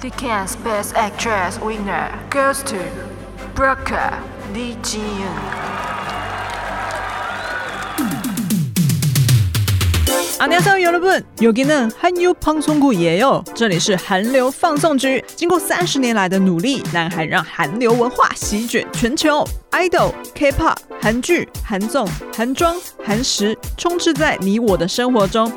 The Cannes Best Actress winner goes to Brooke Lee Ji-yoon. 안녕하세요，여러분，여기는韩流放送局也有，这里是韩流放送局。经过三十年来的努力，南韩让韩流文化席卷全球，idol、K-pop、韩剧、韩综、韩妆、韩食，充斥在你我的生活中。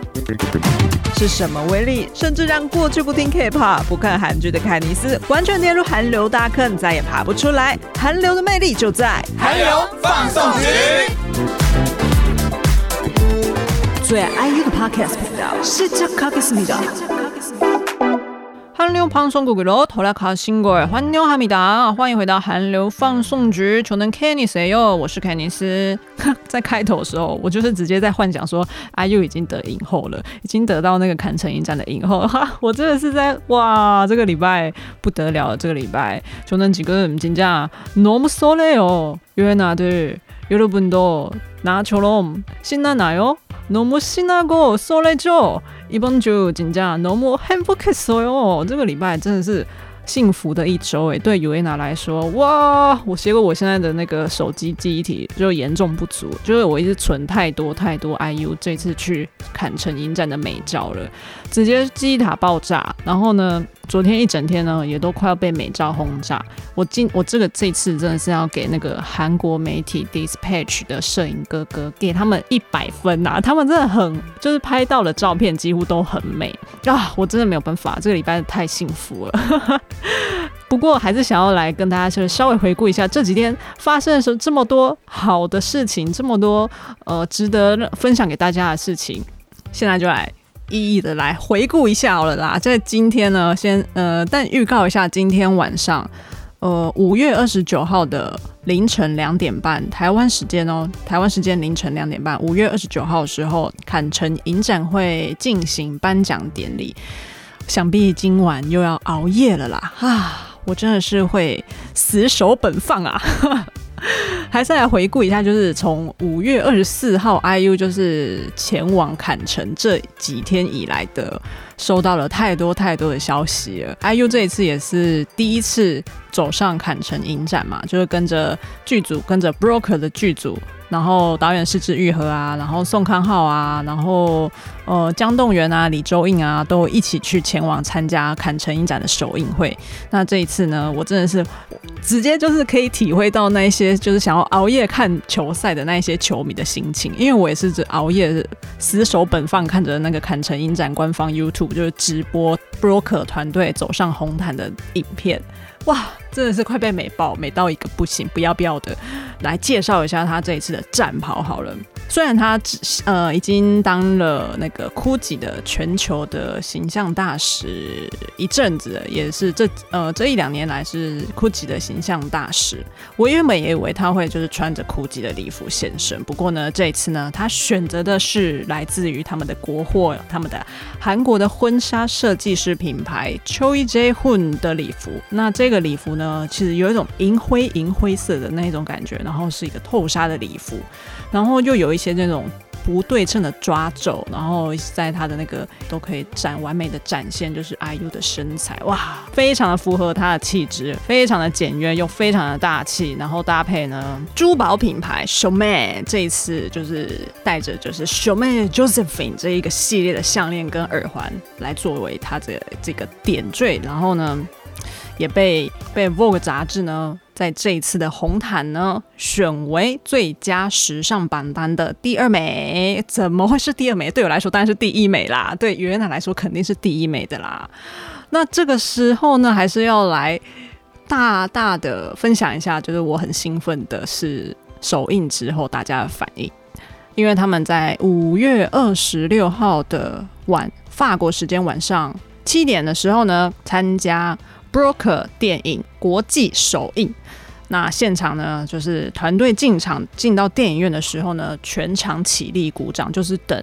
是什么威力，甚至让过去不听 K-pop、不看韩剧的凯尼斯，完全跌入韩流大坑，再也爬不出来？韩流的魅力就在韩流放送局。最爱 IU 的 Podcast 频道，시작하겠습니다。 韩流放送局的토라카신걸欢迎哈密达，欢迎回到韩流放送局。求能 Kennis 哟，我是凯尼斯。在开头的时候，我就是直接在幻想说，IU 已经得影后了，已经得到那个坎城影展的影后。哈，我真的是在哇，这个礼拜不得了了，这个礼拜求能几个人真的너무설레요유엔아들여러분도나처럼신나나요 너무신나고설레죠이번주진짜너무행복했어요这个礼拜真的是幸福的一周诶，对 Uaena 来说，哇，我结果我现在的那个手机记忆体就严重不足，就是我一直存太多太多 IU 这次去坎城影展的美照了，直接记忆塔爆炸，然后呢， 昨天一整天呢，也都快要被美照轰炸。我今我这个这次真的是要给那个韩国媒体 Dispatch 的摄影哥哥，给他们一百分呐！他们真的很，就是拍到的照片几乎都很美啊！我真的没有办法，这个礼拜太幸福了。不过还是想要来跟大家就是稍微回顾一下这几天发生的时候这么多好的事情，这么多呃值得分享给大家的事情，现在就来。一一的来回顾一下好了啦，在今天呢，先呃，但预告一下，今天晚上，呃，五月二十九号的凌晨两点半，台湾时间哦，台湾时间凌晨两点半，五月二十九号的时候，坎城影展会进行颁奖典礼，想必今晚又要熬夜了啦，啊，我真的是会死守本放啊。还是来回顾一下，就是从五月二十四号，IU 就是前往坎城这几天以来的，收到了太多太多的消息了。IU 这一次也是第一次走上坎城影展嘛，就是跟着剧组，跟着 Broker 的剧组。然后导演是枝裕和啊，然后宋康昊啊，然后呃姜栋元啊、李周映啊，都一起去前往参加坎城影展的首映会。那这一次呢，我真的是直接就是可以体会到那一些就是想要熬夜看球赛的那一些球迷的心情，因为我也是只熬夜死守本放看着那个坎城影展官方 YouTube 就是直播 Broker 团队走上红毯的影片。哇，真的是快被美爆，美到一个不行，不要不要的。来介绍一下他这一次的战袍好了。虽然他只呃已经当了那个 GUCCI 的全球的形象大使一阵子，也是这呃这一两年来是 GUCCI 的形象大使。我原本也以为他会就是穿着 GUCCI 的礼服现身，不过呢这一次呢他选择的是来自于他们的国货，他们的韩国的婚纱设计师品牌 Choi J Hoon 的礼服。那这个礼服呢其实有一种银灰银灰色的那种感觉，然后是一个透纱的礼服，然后又有一些那种不对称的抓皱，然后在他的那个都可以展完美的展现，就是 IU 的身材，哇，非常的符合他的气质，非常的简约又非常的大气，然后搭配呢珠宝品牌 Chaumet 这一次就是带着就是 Chaumet Josephine 这一个系列的项链跟耳环来作为他的这个点缀，然后呢也被被 Vogue 杂志呢。在这一次的红毯呢，选为最佳时尚榜单的第二美，怎么会是第二美？对我来说当然是第一美啦。对 Uaena 来说肯定是第一美的啦。那这个时候呢，还是要来大大的分享一下，就是我很兴奋的是首映之后大家的反应，因为他们在五月二十六号的晚法国时间晚上七点的时候呢，参加。Broker 电影国际首映，那现场呢，就是团队进场进到电影院的时候呢，全场起立鼓掌，就是等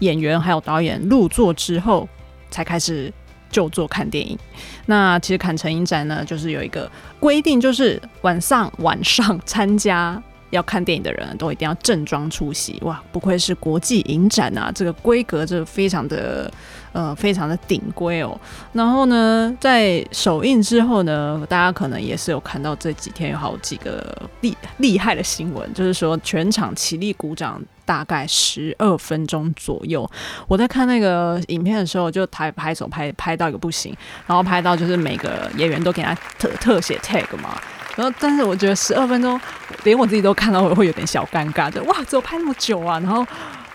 演员还有导演入座之后，才开始就座看电影。那其实坎城影展呢，就是有一个规定，就是晚上晚上参加要看电影的人都一定要正装出席。哇，不愧是国际影展啊，这个规格就非常的呃非常的顶规哦。然后呢，在首映之后呢，大家可能也是有看到这几天有好几个厉厉害的新闻，就是说全场起立鼓掌。大概十二分钟左右，我在看那个影片的时候，就抬拍手拍拍到一个不行，然后拍到就是每个演员都给他特特写 tag 嘛，然后但是我觉得十二分钟，连我自己都看到我会有点小尴尬的，哇，怎么拍那么久啊？然后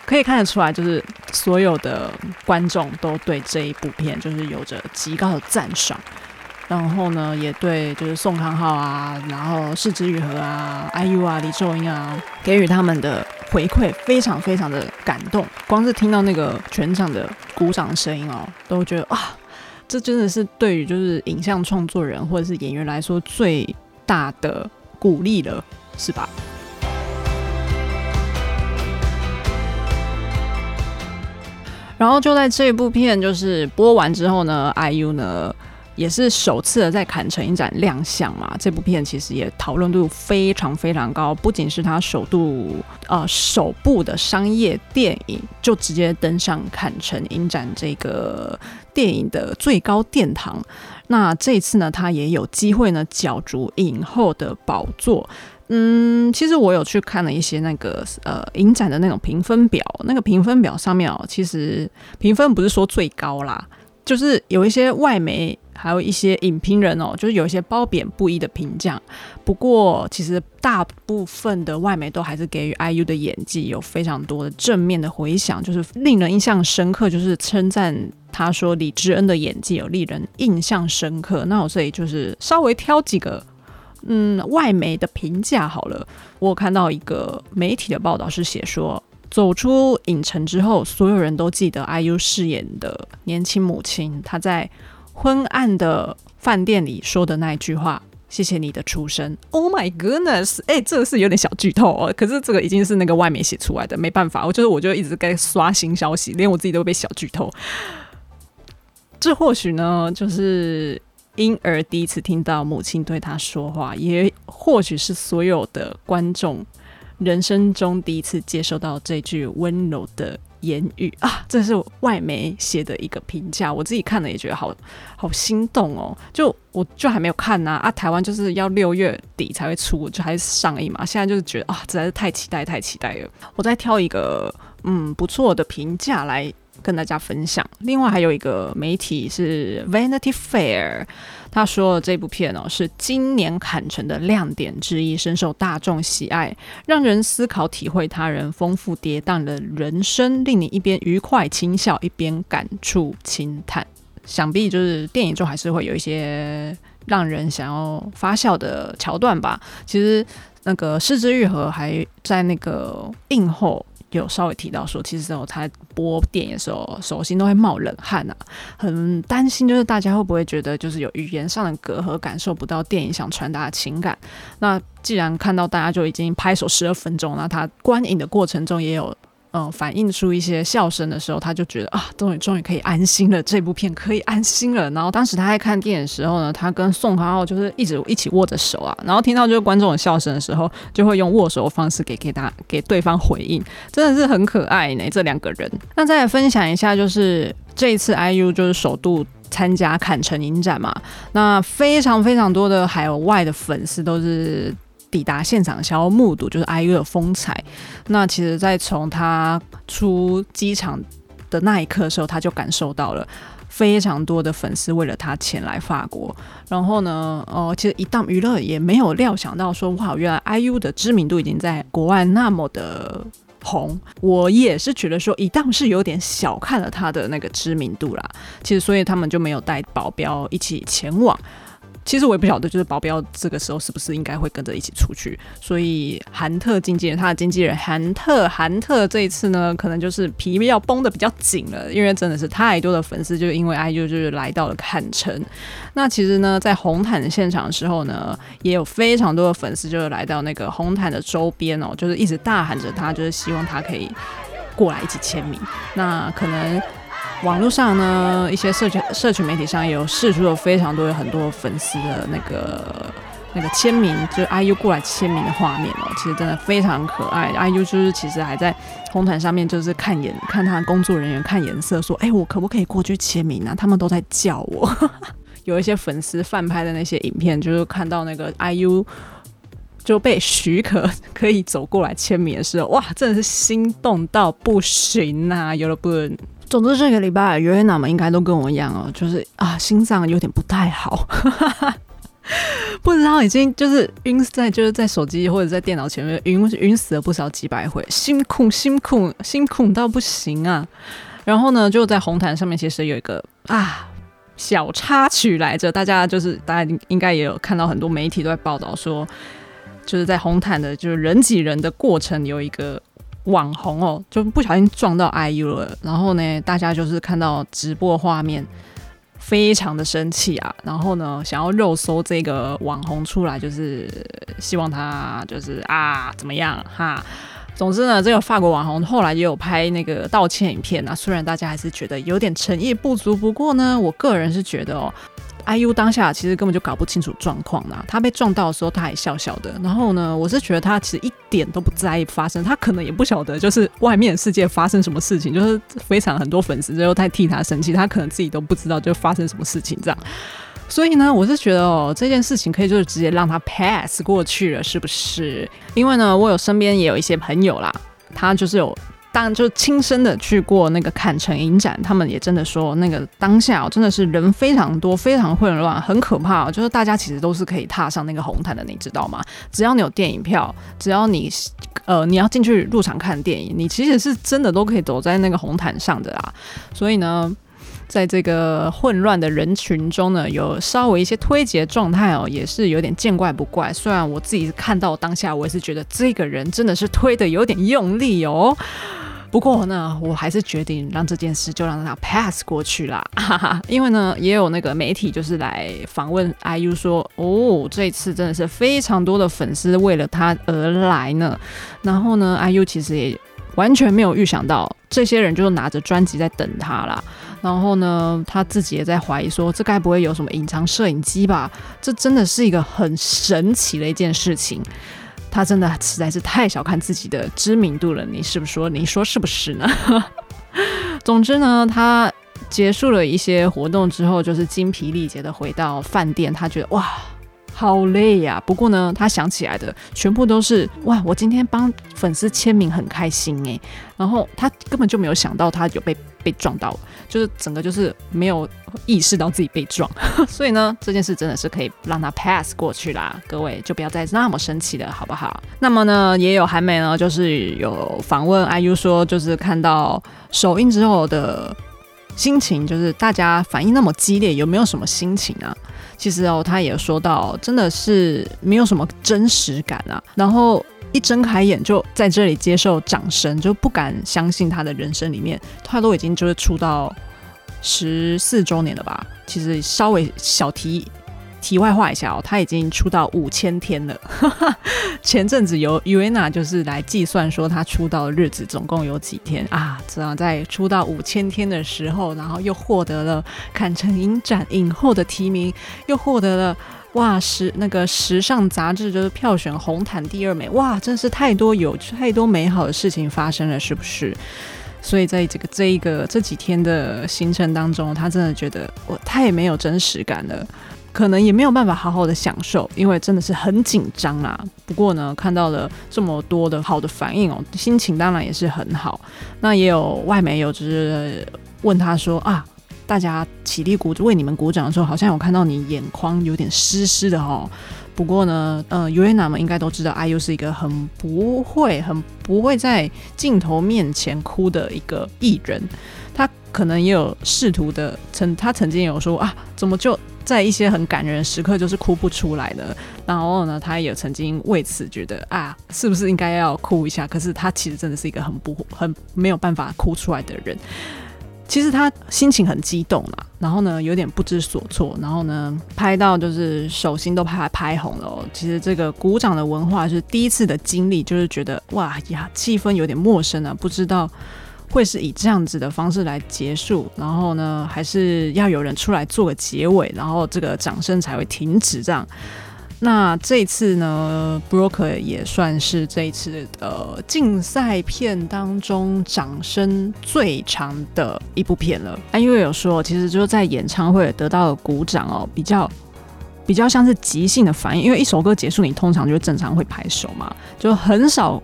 可以看得出来，就是所有的观众都对这一部片就是有着极高的赞赏。然后呢，也对，就是宋康昊啊，然后是枝裕和啊、IU 啊、李寿英啊，给予他们的回馈非常非常的感动。光是听到那个全场的鼓掌声音哦，都觉得啊，这真的是对于就是影像创作人或者是演员来说最大的鼓励了，是吧？然后就在这部片就是播完之后呢，IU 呢。也是首次的在坎城影展亮相嘛，这部片其实也讨论度非常非常高，不仅是他首度呃首部的商业电影就直接登上坎城影展这个电影的最高殿堂，那这次呢，他也有机会呢角逐影后的宝座。嗯，其实我有去看了一些那个呃影展的那种评分表，那个评分表上面哦，其实评分不是说最高啦。就是有一些外媒，还有一些影评人哦，就是有一些褒贬不一的评价。不过，其实大部分的外媒都还是给予 IU 的演技有非常多的正面的回响，就是令人印象深刻。就是称赞他说李知恩的演技有令人印象深刻。那我这里就是稍微挑几个嗯外媒的评价好了。我有看到一个媒体的报道是写说。走出影城之后，所有人都记得 IU 饰演的年轻母亲，她在昏暗的饭店里说的那一句话：“谢谢你的出生。” Oh my goodness！哎、这个是有点小剧透哦。可是这个已经是那个外媒写出来的，没办法，我就是我就一直在刷新消息，连我自己都被小剧透。这或许呢，就是婴儿第一次听到母亲对他说话，也或许是所有的观众。人生中第一次接受到这句温柔的言语啊，这是外媒写的一个评价，我自己看了也觉得好好心动哦。就我就还没有看呐啊，啊，台湾就是要六月底才会出，就还是上映嘛。现在就是觉得啊，实在是太期待太期待了。我再挑一个嗯不错的评价来跟大家分享。另外还有一个媒体是 Vanity Fair。他说：“这部片哦，是今年坎城的亮点之一，深受大众喜爱，让人思考、体会他人丰富跌宕的人生，令你一边愉快轻笑，一边感触轻叹。想必就是电影中还是会有一些让人想要发笑的桥段吧。其实那个失之愈合还在那个映后。”有稍微提到说，其实哦，他播电影的时候，手心都会冒冷汗啊，很担心，就是大家会不会觉得就是有语言上的隔阂，感受不到电影想传达的情感。那既然看到大家就已经拍手十二分钟，那他观影的过程中也有。嗯，反映出一些笑声的时候，他就觉得啊，终于终于可以安心了，这部片可以安心了。然后当时他在看电影的时候呢，他跟宋康昊就是一直一起握着手啊，然后听到就是观众的笑声的时候，就会用握手的方式给给他给对方回应，真的是很可爱呢。这两个人，那再来分享一下，就是这一次 IU 就是首度参加坎城影展嘛，那非常非常多的海外的粉丝都是。抵达现场想要目睹就是 IU 的风采。那其实，在从他出机场的那一刻的时候，他就感受到了非常多的粉丝为了他前来法国。然后呢，哦，其实一档娱乐也没有料想到说，哇，原来 IU 的知名度已经在国外那么的红。我也是觉得说，一档是有点小看了他的那个知名度啦。其实，所以他们就没有带保镖一起前往。其实我也不晓得，就是保镖这个时候是不是应该会跟着一起出去？所以韩特经纪人，他的经纪人韩特，韩特这一次呢，可能就是皮要绷得比较紧了，因为真的是太多的粉丝，就因为 IU 就是来到了坎城。那其实呢，在红毯现场的时候呢，也有非常多的粉丝就是来到那个红毯的周边哦，就是一直大喊着他，就是希望他可以过来一起签名。那可能。网络上呢，一些社群社群媒体上也有释出了非常多有很多粉丝的那个那个签名，就是 IU 过来签名的画面哦，其实真的非常可爱。IU 就是其实还在红毯上面，就是看颜看他工作人员看颜色，说：“哎，我可不可以过去签名啊？”他们都在叫我。有一些粉丝翻拍的那些影片，就是看到那个 IU 就被许可可以走过来签名的时候，哇，真的是心动到不行呐！有了不？总之这个礼拜，约娜们应该都跟我一样哦，就是啊，心脏有点不太好。不知道已经就是晕在就是在手机或者在电脑前面晕晕死了不少几百回，辛苦辛苦辛苦到不行啊！然后呢，就在红毯上面其实有一个啊小插曲来着，大家就是大家应该也有看到很多媒体都在报道说，就是在红毯的就是人挤人的过程有一个网红哦，就不小心撞到 IU 了，然后呢，大家就是看到直播画面。非常的生气啊，然后呢，想要肉搜这个网红出来，就是希望他就是啊怎么样哈。总之呢，这个法国网红后来也有拍那个道歉影片啊，虽然大家还是觉得有点诚意不足，不过呢，我个人是觉得哦。IU 当下其实根本就搞不清楚状况啦，他被撞到的时候他还笑笑的，然后呢，我是觉得他其实一点都不在意发生，他可能也不晓得就是外面世界发生什么事情，就是非常很多粉丝最后在替他生气，他可能自己都不知道就发生什么事情这样，所以呢，我是觉得哦，这件事情可以就是直接让他 pass 过去了，是不是？因为呢，我有身边也有一些朋友啦，他就是有。当然，就亲身的去过那个坎城影展，他们也真的说，那个当下哦，真的是人非常多，非常混乱，很可怕。就是大家其实都是可以踏上那个红毯的，你知道吗？只要你有电影票，只要你呃你要进去入场看电影，你其实是真的都可以走在那个红毯上的啊。所以呢，在这个混乱的人群中呢，有稍微一些推挤状态哦，也是有点见怪不怪。虽然我自己看到当下，我也是觉得这个人真的是推得有点用力哦。不过呢，我还是决定让这件事就让他 pass 过去啦，因为呢，也有那个媒体就是来访问 IU 说，哦，这次真的是非常多的粉丝为了他而来呢。然后呢，IU 其实也完全没有预想到这些人就拿着专辑在等他啦。然后呢，他自己也在怀疑说，这该不会有什么隐藏摄影机吧？这真的是一个很神奇的一件事情。他真的实在是太小看自己的知名度了，你是不是说？你说是不是呢？总之呢，他结束了一些活动之后，就是精疲力竭的回到饭店。他觉得哇，好累呀。不过呢，他想起来的全部都是哇，我今天帮粉丝签名很开心诶。然后他根本就没有想到他有被被撞到。就是整个就是没有意识到自己被撞，所以呢，这件事真的是可以让他 pass 过去啦。各位就不要再那么生气了，好不好？那么呢，也有韩美呢，就是有访问 IU 说，就是看到首映之后的心情，就是大家反应那么激烈，有没有什么心情啊？其实哦，他也说到，真的是没有什么真实感啊。然后。一睁开眼就在这里接受掌声，就不敢相信他的人生里面，他都已经就是出道十四周年了吧？其实稍微小提题外话一下哦，他已经出道五千天了。前阵子由 UAENA 就是来计算说他出道的日子总共有几天啊？这样在出道五千天的时候，然后又获得了坎城影展影后的提名，又获得了。哇，时那个时尚杂志就是票选红毯第二美，哇，真是太多有太多美好的事情发生了，是不是？所以在这个这一个这几天的行程当中，他真的觉得我太没有真实感了，可能也没有办法好好的享受，因为真的是很紧张啊。不过呢，看到了这么多的好的反应哦，心情当然也是很好。那也有外媒有就是问他说啊。大家起立鼓为你们鼓掌的时候，好像有看到你眼眶有点湿湿的哦。不过呢，呃，UAENA 们应该都知道，IU 是一个很不会、很不会在镜头面前哭的一个艺人。他可能也有试图的曾，他曾经有说啊，怎么就在一些很感人的时刻就是哭不出来的？然后呢，他也曾经为此觉得啊，是不是应该要哭一下？可是他其实真的是一个很不、很没有办法哭出来的人。其实他心情很激动啦，然后呢，有点不知所措，然后呢，拍到就是手心都拍拍红了。其实这个鼓掌的文化是第一次的经历，就是觉得哇呀，气氛有点陌生啊，不知道会是以这样子的方式来结束，然后呢，还是要有人出来做个结尾，然后这个掌声才会停止这样。那这次呢，Broker 也算是这一次的竞赛片当中掌声最长的一部片了。因为有说，其实就是在演唱会得到的鼓掌哦，比较比较像是即兴的反应，因为一首歌结束，你通常就正常会拍手嘛，就很少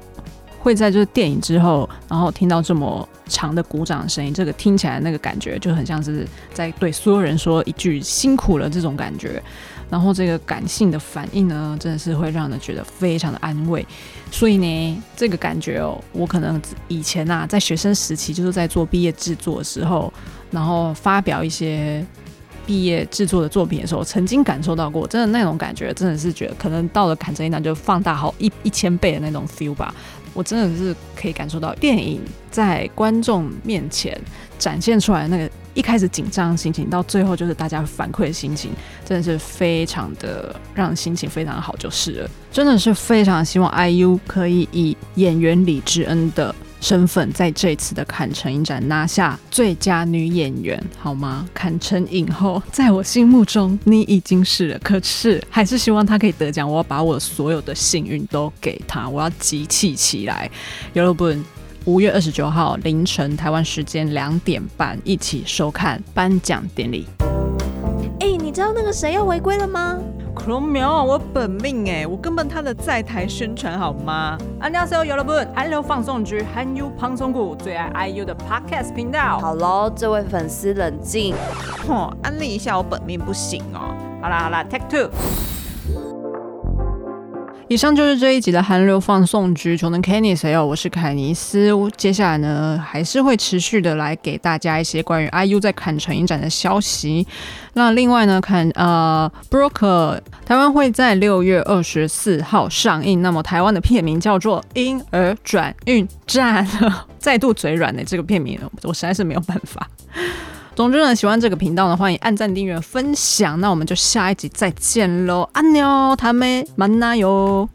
会在就是电影之后，然后听到这么长的鼓掌声音，这个听起来那个感觉就很像是在对所有人说一句辛苦了这种感觉。然后这个感性的反应呢，真的是会让人觉得非常的安慰。所以呢，这个感觉哦，我可能以前呐、啊，在学生时期就是在做毕业制作的时候，然后发表一些毕业制作的作品的时候，曾经感受到过，真的那种感觉，真的是觉得可能到了坎城影展就放大好一一千倍的那种 feel 吧。我真的是可以感受到电影在观众面前展现出来的那个。一开始紧张的心情，到最后就是大家反馈的心情，真的是非常的让心情非常好，就是了。真的是非常希望 IU 可以以演员李智恩的身份，在这次的坎城影展拿下最佳女演员，好吗？坎城影后，在我心目中你已经是了，可是还是希望她可以得奖。我要把我所有的幸运都给她，我要集气起来，여러분。五月二十九号凌晨台湾时间两点半，一起收看颁奖典礼。哎、欸，你知道那个谁要回归了吗？ 克隆苗，我本命哎，我根本他的在台宣传好吗？안녕하세요，여러분，韩流放送局韩流放送局最爱 IU 的 Podcast 频道。好喽，这位粉丝冷静。嚯，安利一下我本命不行哦。好啦好啦，Take two。 以上就是这一集的韩流放送局，穷的 Kenny？我是凯尼斯。接下来呢，还是会持续的来给大家一些关于 IU 在坎城影展的消息。那另外呢，看呃，Broker 台湾会在六月二十四号上映。那么台湾的片名叫做《婴儿转运站》，再度嘴软的这个片名，我实在是没有办法。总之呢喜欢这个频道的欢迎按赞订阅分享。那我们就下一集再见喽阿妞他妹曼娜哟。